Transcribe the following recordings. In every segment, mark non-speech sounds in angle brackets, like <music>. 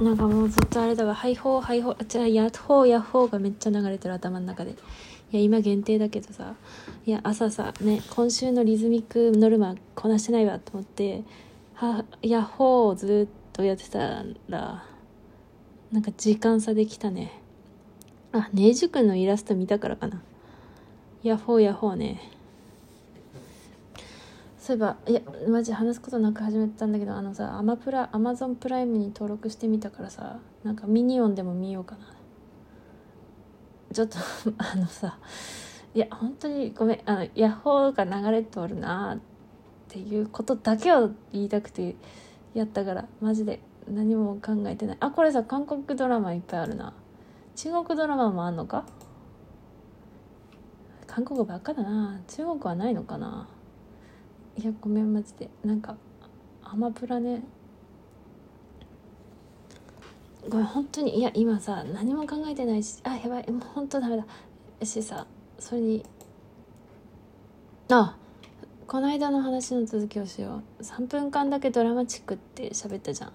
なんかもうずっとあれだわ、ハイホー、ハイホー、じゃあ、ヤッホー、ヤッホーがめっちゃ流れてる頭の中で。いや、今限定だけどさ、いや、朝さ、ね、今週のリズミックノルマこなしてないわと思って、は、ヤッホーをずっとやってたら、なんか時間差できたね。あ、ネイジュ君のイラスト見たからかな。ヤッホーヤッホーね。そういえばいやマジ話すことなく始めたんだけどあのさアマプラアマゾンプライムに登録してみたからさなんかミニオンでも見ようかな。ちょっと <laughs> あのさいや本当にごめんあのヤッホーが流れておるなっていうことだけを言いたくてやったからマジで何も考えてない。あこれさ韓国ドラマいっぱいあるな。中国ドラマもあんのか？韓国ばっかだな。中国はないのかな？いやごめんマジで。なんかアマプラね。ごめん本当に。いや今さ何も考えてないし。あやばい。もう本当ダメだ。しさそれに。あこの間の話の続きをしよう。3分間だけドラマチックって喋ったじゃん。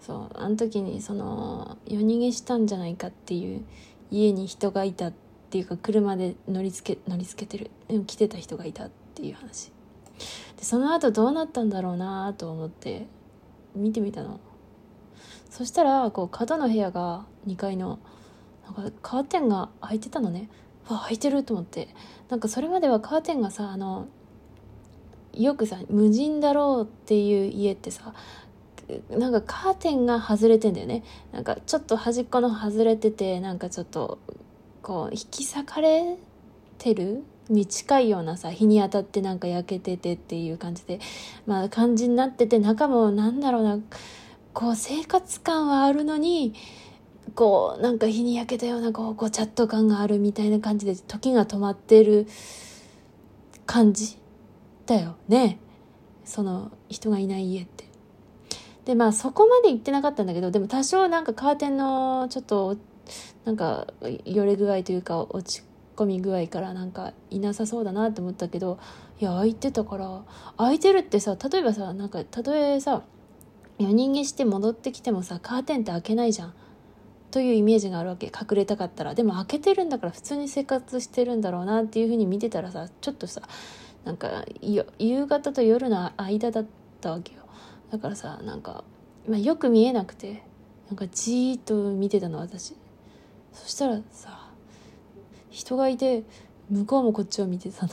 そうあの時にその夜逃げしたんじゃないかっていう家に人がいたっていうか車で乗りつけ乗りつけてる。来てた人がいたっていう話。でその後どうなったんだろうなと思って見てみたの。そしたらこう角の部屋が2階のなんかカーテンが開いてたのね。わ開いてると思って。なんかそれまではカーテンがさあのよくさ無人だろうっていう家ってさなんかカーテンが外れてんだよね。なんかちょっと端っこの外れててなんかちょっとこう引き裂かれてるに近いようなさ日に当たってなんか焼けててっていう感じで。まあ感じになってて中もなんだろうな。こう生活感はあるのにこうなんか日に焼けたようなこうごちゃっと感があるみたいな感じで時が止まってる感じだよね。その人がいない家って。でまあそこまで行ってなかったんだけどでも多少なんかカーテンのちょっとなんかよれ具合というか落ち込み具合からなんかいなさそうだなって思ったけどいや空いてたから空いてるってさ例えばさなんかたとえさ夜逃げして戻ってきてもさカーテンって開けないじゃん。というイメージがあるわけ。隠れたかったら。でも開けてるんだから普通に生活してるんだろうなっていうふうに見てたらさちょっとさなんか夕方と夜の間だったわけよ。だからさなんか、まあ、よく見えなくてなんかじーっと見てたの私。そしたらさ人がいて向こうもこっちを見てたの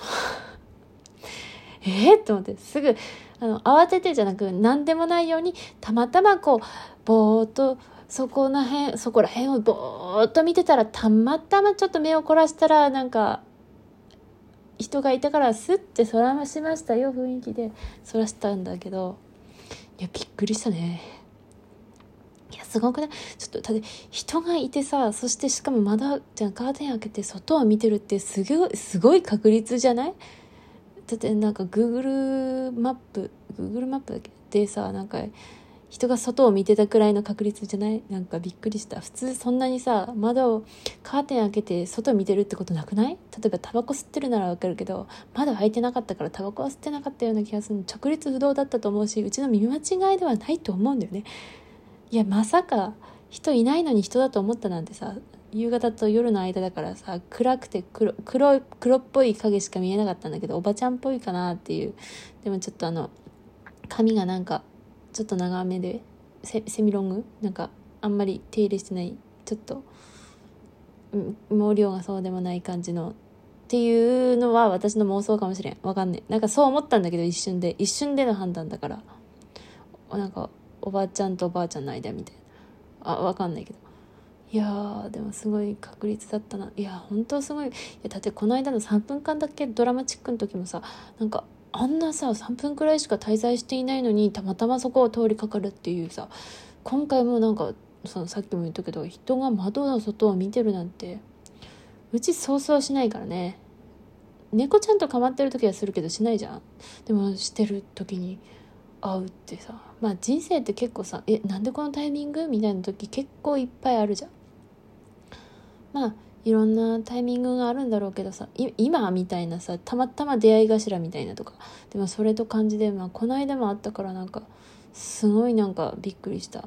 <laughs> えっと思ってすぐあの慌ててじゃなく何でもないようにたまたまこうぼーっとそこら辺そこら辺をぼーっと見てたらたまたまちょっと目を凝らしたらなんか人がいたからスッてそらしましたよ雰囲気でそらしたんだけどいやびっくりしたね。すごくない？ちょっと、だって人がいてさ、そしてしかも窓、じゃカーテン開けて外を見てるってすごい、すごい確率じゃない？だってなんか Google マップ、Google マップだけ？でさ、なんか、人が外を見てたくらいの確率じゃない？なんかびっくりした。普通そんなにさ、窓を、カーテン開けて外見てるってことなくない？例えばタバコ吸ってるならわかるけど、窓開いてなかったからタバコは吸ってなかったような気がする。直立不動だったと思うし、うちの見間違いではないと思うんだよね。いやまさか人いないのに人だと思ったなんてさ夕方と夜の間だからさ暗くて黒黒黒っぽい影しか見えなかったんだけどおばちゃんっぽいかなっていう。でもちょっとあの髪がなんかちょっと長めでセミロング？なんかあんまり手入れしてないちょっと毛量がそうでもない感じのっていうのは私の妄想かもしれん。わかんねえ。なんかそう思ったんだけど一瞬で。一瞬での判断だから。なんかおばあちゃんとおばあちゃんの間みたいな。あわかんないけど。いやーでもすごい確率だったな。いや本当すごい。いやだってこの間の3分間だけ？ドラマチックの時もさなんかあんなさ3分くらいしか滞在していないのにたまたまそこを通りかかるっていうさ今回もなんかそのさっきも言ったけど人が窓の外を見てるなんてうちそうそうしないからね。猫ちゃんと構ってる時はするけどしないじゃん。でもしてる時に会うってさまあ人生って結構さえなんでこのタイミング？みたいな時結構いっぱいあるじゃん。まあいろんなタイミングがあるんだろうけどさ今みたいなさたまたま出会い頭みたいなとか。でもそれと感じで、まあ、この間もあったからなんかすごいなんかびっくりした。っ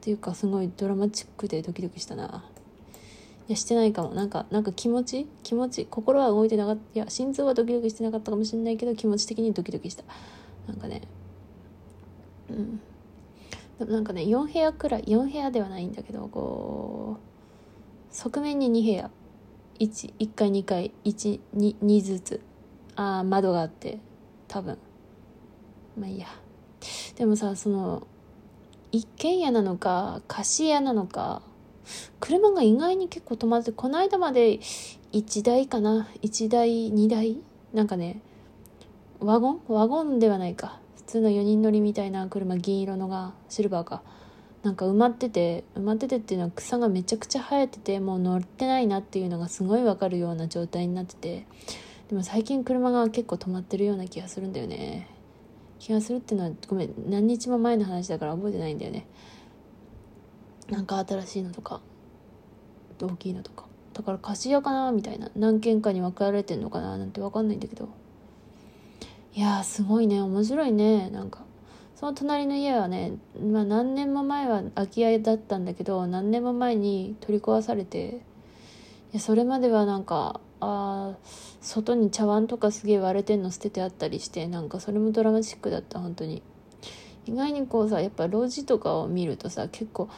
ていうかすごいドラマチックでドキドキしたな。いやしてないかも。なんかなんか気持ち？気持ち？心は動いてなかった。いや心臓はドキドキしてなかったかもしれないけど気持ち的にドキドキした。なんかねうん。でもなんかね4部屋くらい4部屋ではないんだけどこう側面に2部屋。1, 1階2階 1, 2, 2ずつ。あ窓があって多分。まあいいや。でもさその一軒家なのか貸し家なのか車が意外に結構止まってこの間まで1台かな？1台2台？なんかねワゴン？ワゴンではないか。普通の4人乗りみたいな車銀色のがシルバーか。なんか埋まってて埋まっててっていうのは草がめちゃくちゃ生えててもう乗ってないなっていうのがすごいわかるような状態になってて。でも最近車が結構止まってるような気がするんだよね。気がするっていうのはごめん何日も前の話だから覚えてないんだよね。なんか新しいのとか大きいのとか。だから貸し屋かなみたいな。何軒かに分かれてんのかななんて分かんないんだけど。いやすごいね。面白いね。なんか。その隣の家はね、まあ、何年も前は空き家だったんだけど何年も前に取り壊されて。いやそれまではなんかあ外に茶碗とかすげえ割れてんの捨ててあったりしてなんかそれもドラマチックだった本当に。意外にこうさやっぱ路地とかを見るとさ結構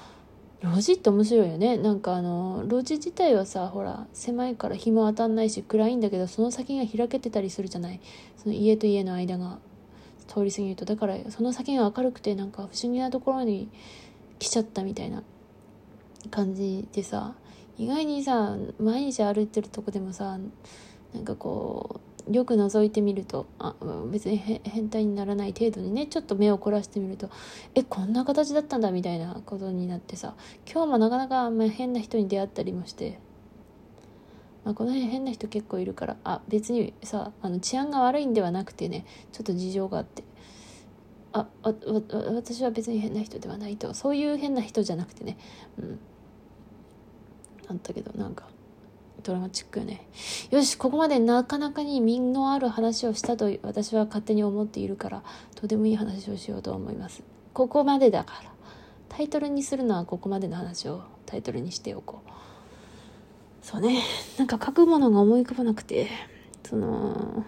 路地って面白いよね。なんかあの路地自体はさほら狭いから日も当たんないし暗いんだけどその先が開けてたりするじゃない？その家と家の間が通り過ぎると。だからその先が明るくてなんか不思議なところに来ちゃったみたいな感じでさ意外にさ毎日歩いてるとこでもさなんかこうよく覗いてみるとあ別に変態にならない程度にねちょっと目を凝らしてみるとえこんな形だったんだみたいなことになってさ今日もなかなか、まあ、変な人に出会ったりもして、まあ、この辺変な人結構いるからあ別にさあの治安が悪いんではなくてねちょっと事情があってあわ私は別に変な人ではないとそういう変な人じゃなくてねうん。あったけどなんか。ドラマチックよね。よしここまでなかなかに身のある話をしたと私は勝手に思っているからとてもいい話をしようと思います。ここまでだから。タイトルにするのはここまでの話をタイトルにしておこう。そうね。なんか書くものが思い浮かばなくてその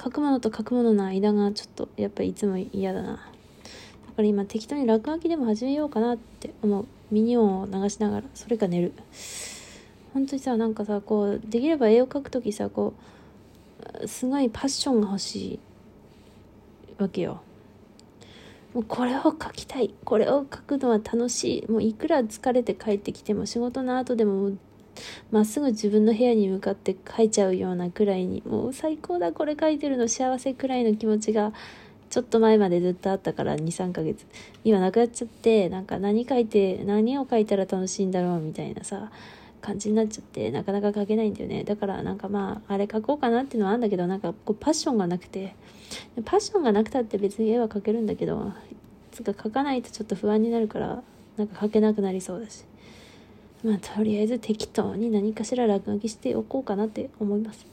書くものと書くものの間がちょっとやっぱりいつも嫌だな。だから今適当に落書きでも始めようかなって思う。ミニ音を流しながらそれか寝る。本当にさなんかさこうできれば絵を描く時さこうすごいパッションが欲しいわけよ。もうこれを描きたい。これを描くのは楽しい。もういくら疲れて帰ってきても仕事の後でもまっすぐ自分の部屋に向かって描いちゃうようなくらいにもう最高だこれ描いてるの幸せくらいの気持ちがちょっと前までずっとあったから23ヶ月。今なくなっちゃってなんか何書いて何を書いたら楽しいんだろうみたいなさ感じになっちゃってなかなか書けないんだよね。だからなんかまああれ書こうかなっていうのはあるんだけどなんかこうパッションがなくて。パッションがなくたって別に絵は描けるんだけどつか描かないとちょっと不安になるからなんか描けなくなりそうだし。まあとりあえず適当に何かしら落書きしておこうかなって思います。